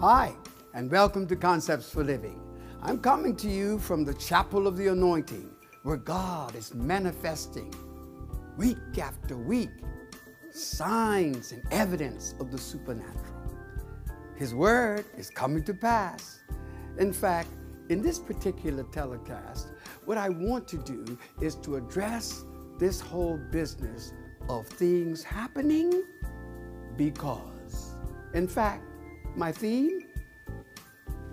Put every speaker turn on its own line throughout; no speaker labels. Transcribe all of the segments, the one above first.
Hi, and welcome to Concepts for Living. I'm coming to you from the Chapel of the Anointing, where God is manifesting week after week signs and evidence of the supernatural. His word is coming to pass. In fact, in this particular telecast, what I want to do is to address this whole business of things happening because. In fact, my theme,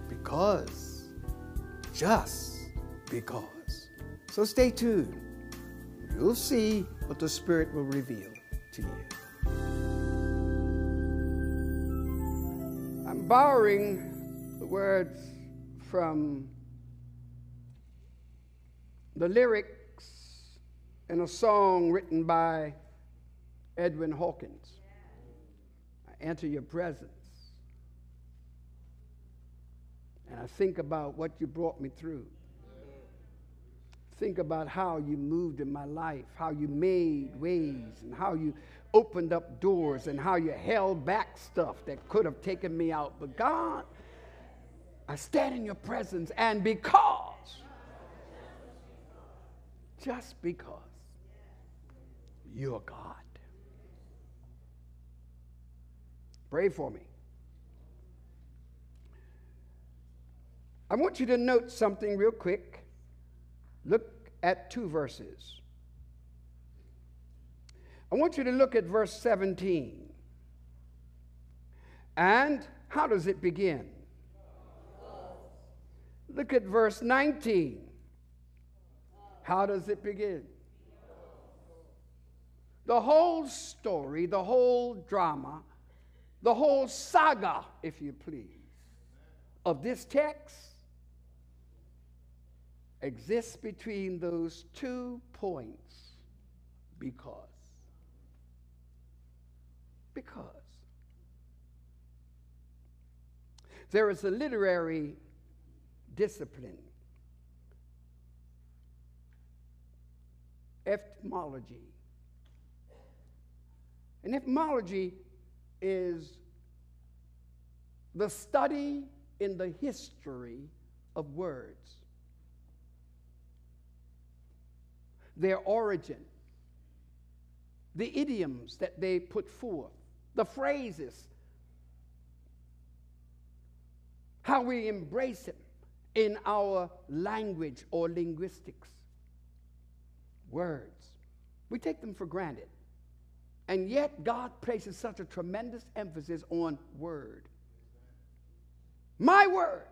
because. Just because. So stay tuned. You'll see what the Spirit will reveal to you. I'm borrowing the words from the lyrics in a song written by Edwin Hawkins. I enter your presence. And I think about what you brought me through. Think about how you moved in my life, how you made ways, and how you opened up doors, and how you held back stuff that could have taken me out. But God, I stand in your presence, and because, just because, you're God. Pray for me. I want you to note something real quick. Look at two verses. I want you to look at verse 17. And how does it begin? Look at verse 19. How does it begin? The whole story, the whole drama, the whole saga, if you please, of this text exists between those two points because. Because. There is a literary discipline, etymology. And etymology is the study in the history of words. Their origin, the idioms that they put forth, the phrases, how we embrace them in our language or linguistics. Words. We take them for granted. And yet, God places such a tremendous emphasis on word. My word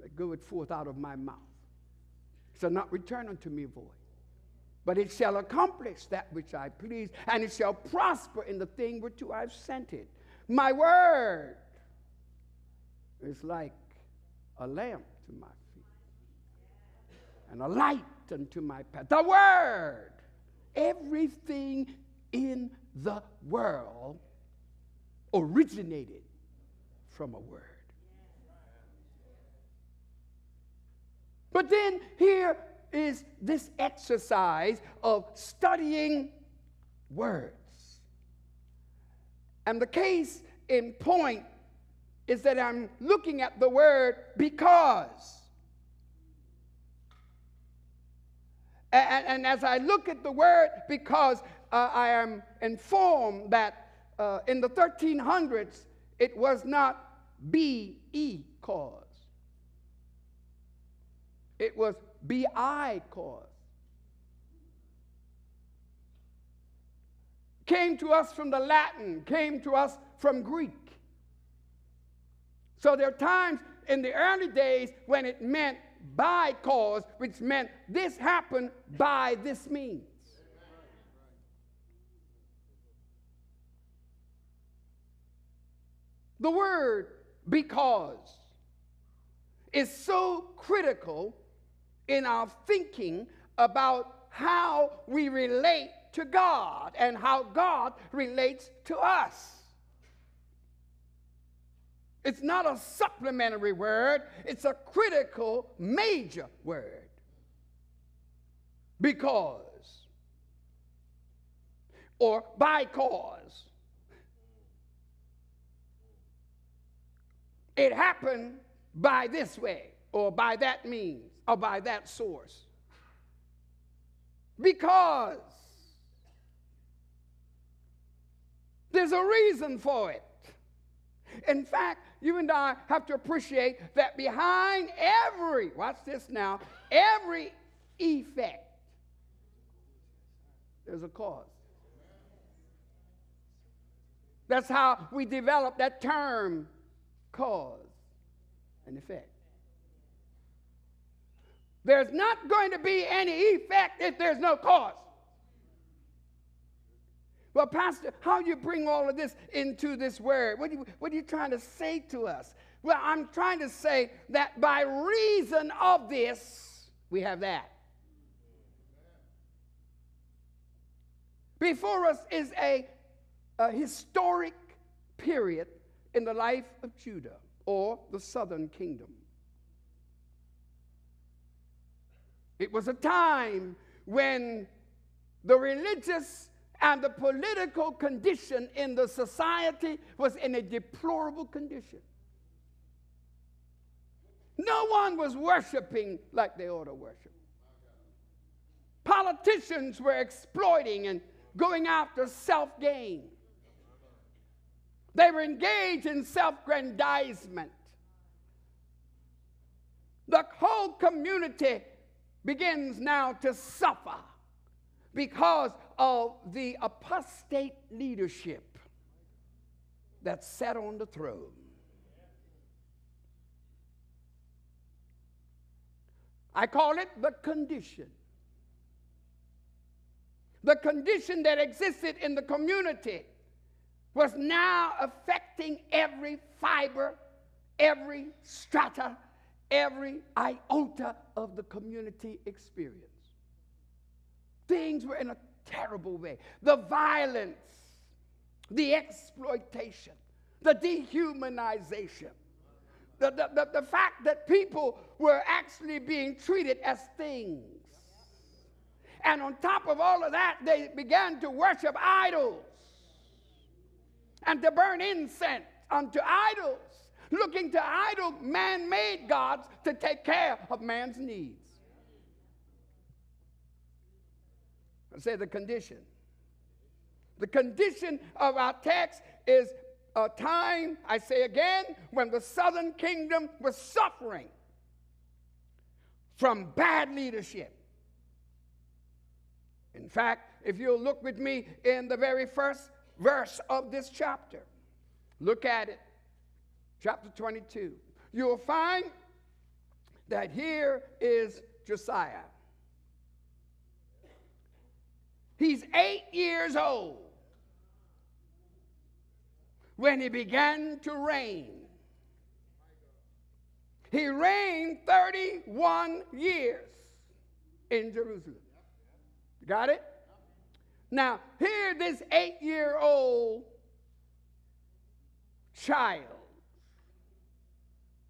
that goeth forth out of my mouth shall not return unto me void, but it shall accomplish that which I please, and it shall prosper in the thing whereto I've sent it. My word is like a lamp to my feet and a light unto my path. The word, everything in the world originated from a word. But then here is this exercise of studying words. And the case in point is that I'm looking at the word because. And, and as I look at the word because, uh, I am informed that uh, in the 1300s it was not B E cause, it was BI cause. Came to us from the Latin, came to us from Greek. So there are times in the early days when it meant by cause, which meant this happened by this means. The word because is so critical in our thinking about how we relate to God and how God relates to us. It's not a supplementary word, it's a critical, major word. Because, or by cause. it happened by this way, or by that means, or by that source. Because there's a reason for it. In fact, you and I have to appreciate that behind every, watch this now, every effect, there's a cause. That's how we develop that term, cause and effect. There's not going to be any effect if there's no cause. Well, Pastor, how do you bring all of this into this word? What are, you, what are you trying to say to us? Well, I'm trying to say that by reason of this, we have that. Before us is a, a historic period in the life of Judah or the southern kingdom. It was a time when the religious and the political condition in the society was in a deplorable condition. No one was worshiping like they ought to worship. Politicians were exploiting and going after self gain. They were engaged in self grandizement. The whole community begins now to suffer because of the apostate leadership that sat on the throne. I call it the condition. The condition that existed in the community was now affecting every fiber, every strata, every iota of the community experience. Things were in a terrible way. The violence, the exploitation, the dehumanization, the, the, the, the, fact that people were actually being treated as things. And on top of all of that, they began to worship idols and to burn incense unto idols, looking to idol man made gods to take care of man's needs. I say the condition. The condition of our text is a time, I say again, when the southern kingdom was suffering from bad leadership. In fact, if you'll look with me in the very first verse of this chapter. Look at it, chapter 22. You'll find that here is Josiah. He's eight years old when he began to reign. He reigned 31 years in Jerusalem. Got it? Now, here, this eight year old child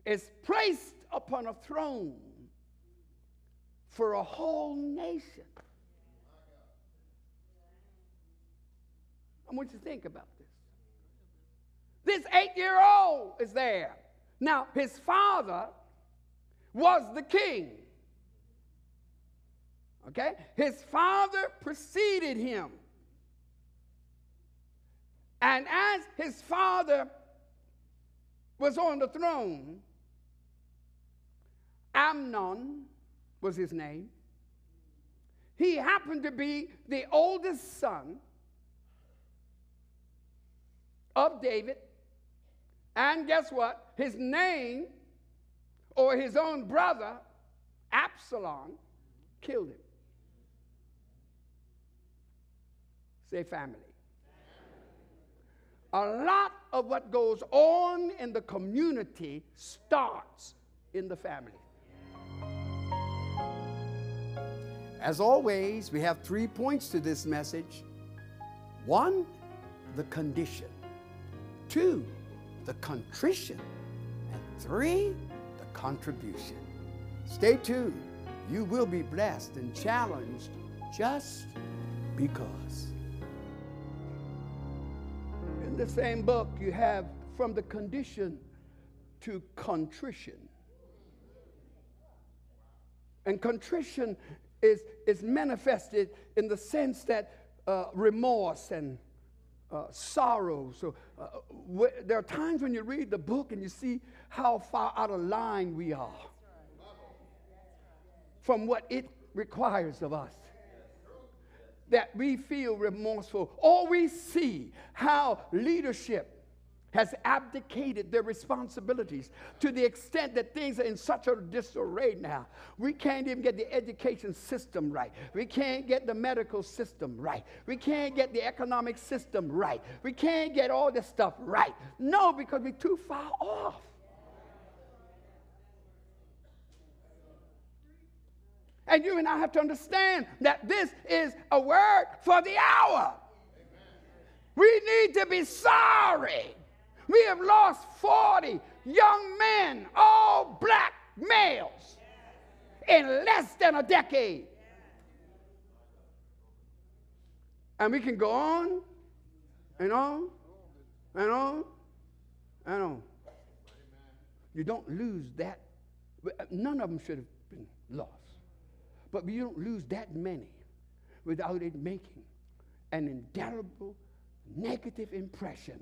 is placed upon a throne for a whole nation. I want you to think about this. This eight year old is there. Now, his father was the king. Okay? His father preceded him. And as his father was on the throne, Amnon was his name. He happened to be the oldest son of David. And guess what? His name or his own brother, Absalom, killed him. Say family. A lot of what goes on in the community starts in the family. As always, we have three points to this message. One, the condition. Two, the contrition. And three, the contribution. Stay tuned. You will be blessed and challenged just because In the same book, you have from the condition to contrition. And contrition is, is manifested in the sense that uh, remorse and uh, sorrow. So uh, there are times when you read the book and you see how far out of line we are from what it requires of us. That we feel remorseful, or we see how leadership has abdicated their responsibilities to the extent that things are in such a disarray now. We can't even get the education system right. We can't get the medical system right. We can't get the economic system right. We can't get all this stuff right. No, because we're too far off. And you and I have to understand that this is a word for the hour. We need to be sorry we have lost 40 young men, all black males, in less than a decade. And we can go on and on and on and on. You don't lose that. None of them should have been lost. But you don't lose that many without it making an indelible negative impression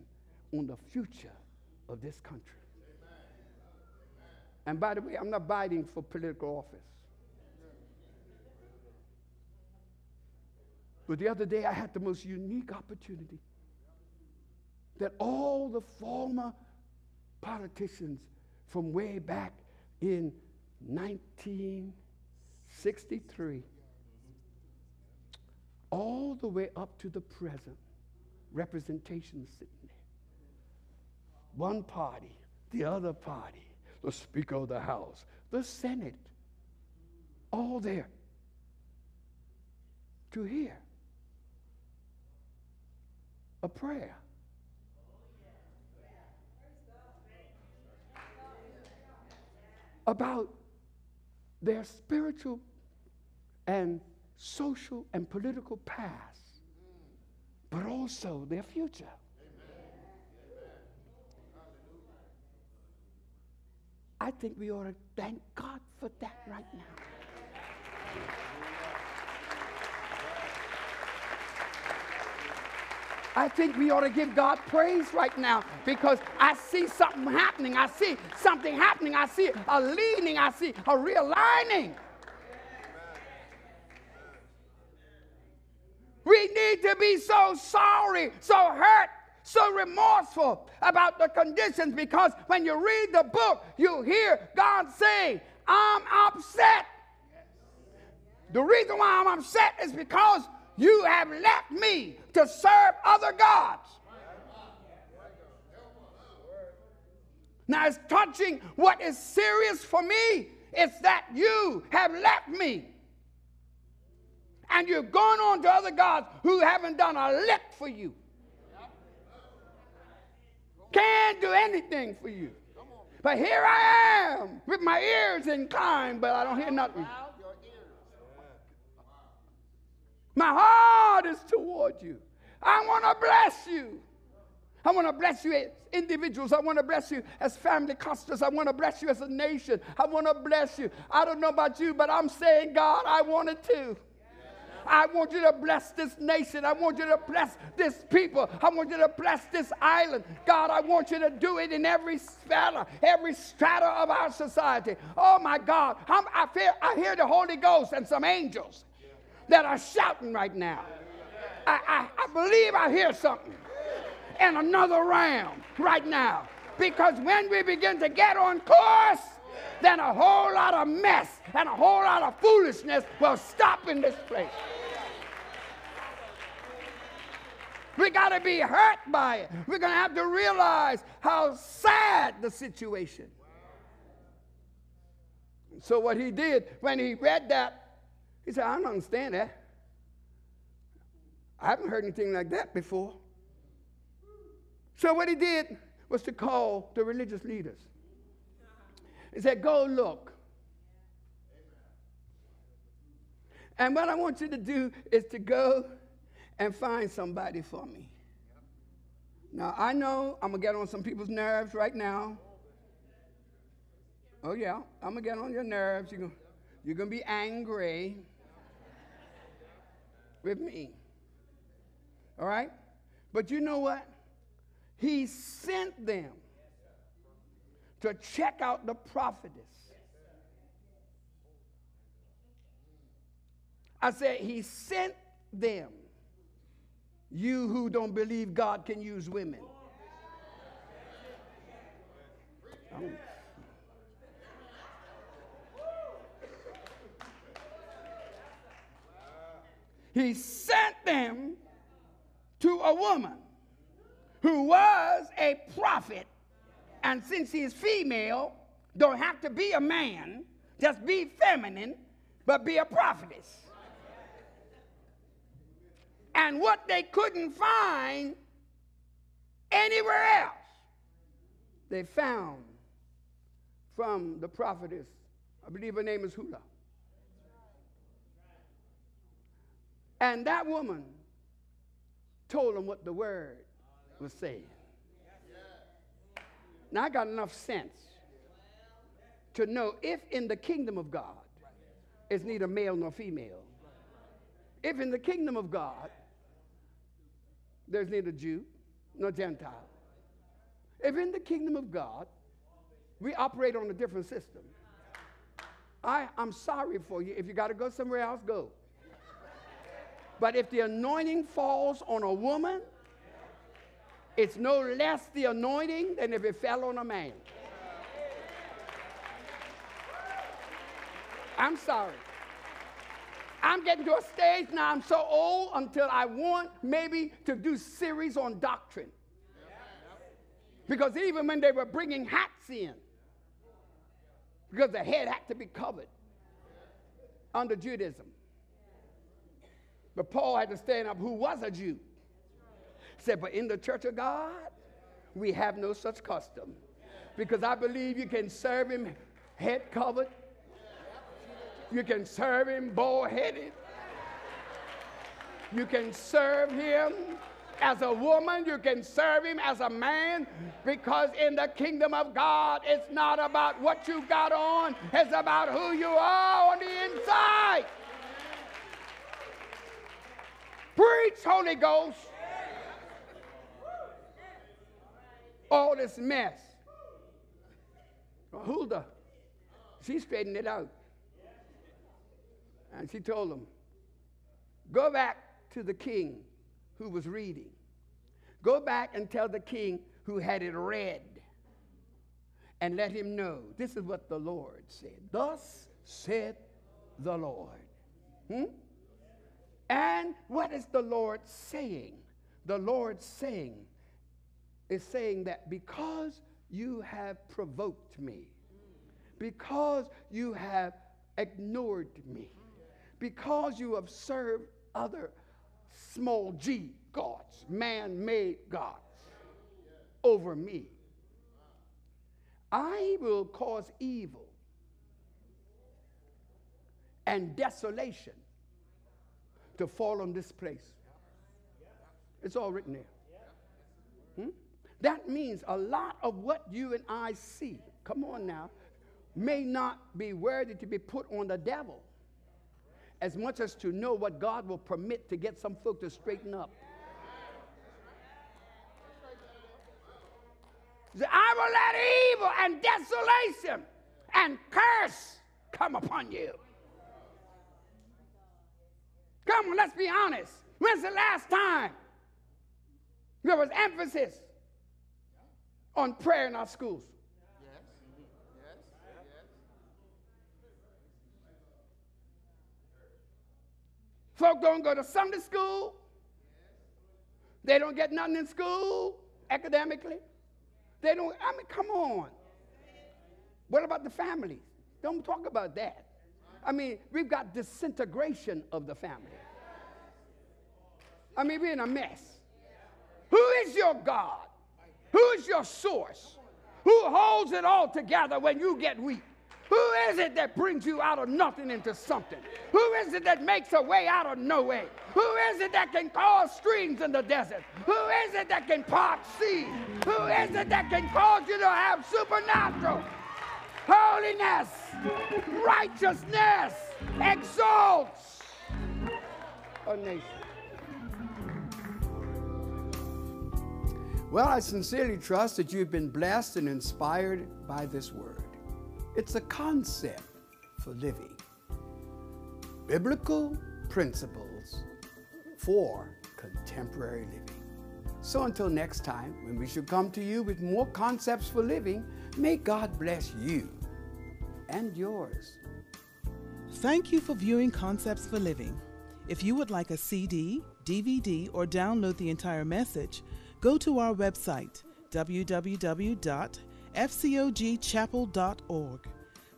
on the future of this country. And by the way, I'm not biting for political office. But the other day, I had the most unique opportunity that all the former politicians from way back in 1963, all the way up to the present, representation sitting there one party, the other party, the Speaker of the House, the Senate, all there to hear a prayer. About their spiritual and social and political past, but also their future. I think we ought to thank God for that right now. I think we ought to give God praise right now because I see something happening. I see something happening. I see a leaning. I see a realigning. We need to be so sorry, so hurt, so remorseful about the conditions because when you read the book, you hear God say, I'm upset. The reason why I'm upset is because you have left me to serve other gods. Now, it's touching what is serious for me. It's that you have left me. And you've gone on to other gods who haven't done a lick for you. Can't do anything for you. But here I am with my ears inclined, but I don't hear nothing. My heart is toward you. I want to bless you. I want to bless you as individuals. I want to bless you as family clusters. I want to bless you as a nation. I want to bless you. I don't know about you, but I'm saying, God, I want it too. I want you to bless this nation. I want you to bless this people. I want you to bless this island. God, I want you to do it in every strata, every strata of our society. Oh my God. I'm, I, feel, I hear the Holy Ghost and some angels that are shouting right now. I, I, I believe I hear something in another realm right now. Because when we begin to get on course, then a whole lot of mess and a whole lot of foolishness will stop in this place. We got to be hurt by it. We're going to have to realize how sad the situation. So what he did when he read that, he said, I don't understand that. I haven't heard anything like that before. So what he did was to call the religious leaders. He said, Go look. And what I want you to do is to go and find somebody for me. Now, I know I'm going to get on some people's nerves right now. Oh, yeah, I'm going to get on your nerves. You're going to be angry with me. All right? But you know what? He sent them to check out the prophetess. I said, He sent them. You who don't believe God can use women. He sent them to a woman who was a prophet. And since he's female, don't have to be a man, just be feminine, but be a prophetess. And what they couldn't find anywhere else, they found from the prophetess. I believe her name is Huldah. And that woman told them what the word was saying. Now, I got enough sense to know if in the kingdom of God it's neither male nor female, if in the kingdom of God there's neither Jew nor Gentile, if in the kingdom of God we operate on a different system, I, I'm sorry for you. If you got to go somewhere else, go. But if the anointing falls on a woman, it's no less the anointing than if it fell on a man. I'm sorry. I'm getting to a stage now, I'm so old until I want maybe to do series on doctrine. Because even when they were bringing hats in, because the head had to be covered under Judaism. But Paul had to stand up, who was a Jew. Said, but in the church of God, we have no such custom. Because I believe you can serve him head covered, you can serve him bald headed, you can serve him as a woman, you can serve him as a man, because in the kingdom of God, it's not about what you got on, it's about who you are on the inside. Preach, Holy Ghost. All this mess. Well, Huldah, she straightened it out. And she told him, Go back to the king who was reading. Go back and tell the king who had it read. And let him know this is what the Lord said. Thus said the Lord. Hmm? And what is the Lord saying? The Lord saying is saying that because you have provoked me, because you have ignored me, because you have served other small g gods, man made gods, over me, I will cause evil and desolation to fall on this place. It's all written there. Hmm? That means a lot of what you and I see, come on now, may not be worthy to be put on the devil as much as to know what God will permit to get some folk to straighten up. I will let evil and desolation and curse come upon you. Come on, let's be honest. When's the last time there was emphasis on prayer in our schools? Folk don't go to Sunday school. They don't get nothing in school academically. They don't, I mean, come on. What about the families? Don't talk about that. I mean, we've got disintegration of the family. I mean, we're in a mess. Who is your God? Who is your source? Who holds it all together when you get weak? Who is it that brings you out of nothing into something? Who is it that makes a way out of no way? Who is it that can cause streams in the desert? Who is it that can part seas? Who is it that can cause you to have supernatural? holiness, righteousness exalts a nation. Well, I sincerely trust that you've been blessed and inspired by this word. It's a concept for living, biblical principles for contemporary living. So until next time, when we should come to you with more concepts for living, may God bless you and yours.
Thank you for viewing Concepts for Living. If you would like a CD, DVD, or download the entire message, go to our website, www.fcogchapel.org.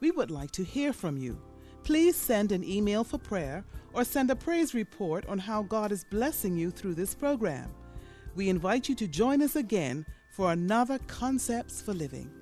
We would like to hear from you. Please send an email for prayer or send a praise report on how God is blessing you through this program. We invite you to join us again for another Concepts for Living.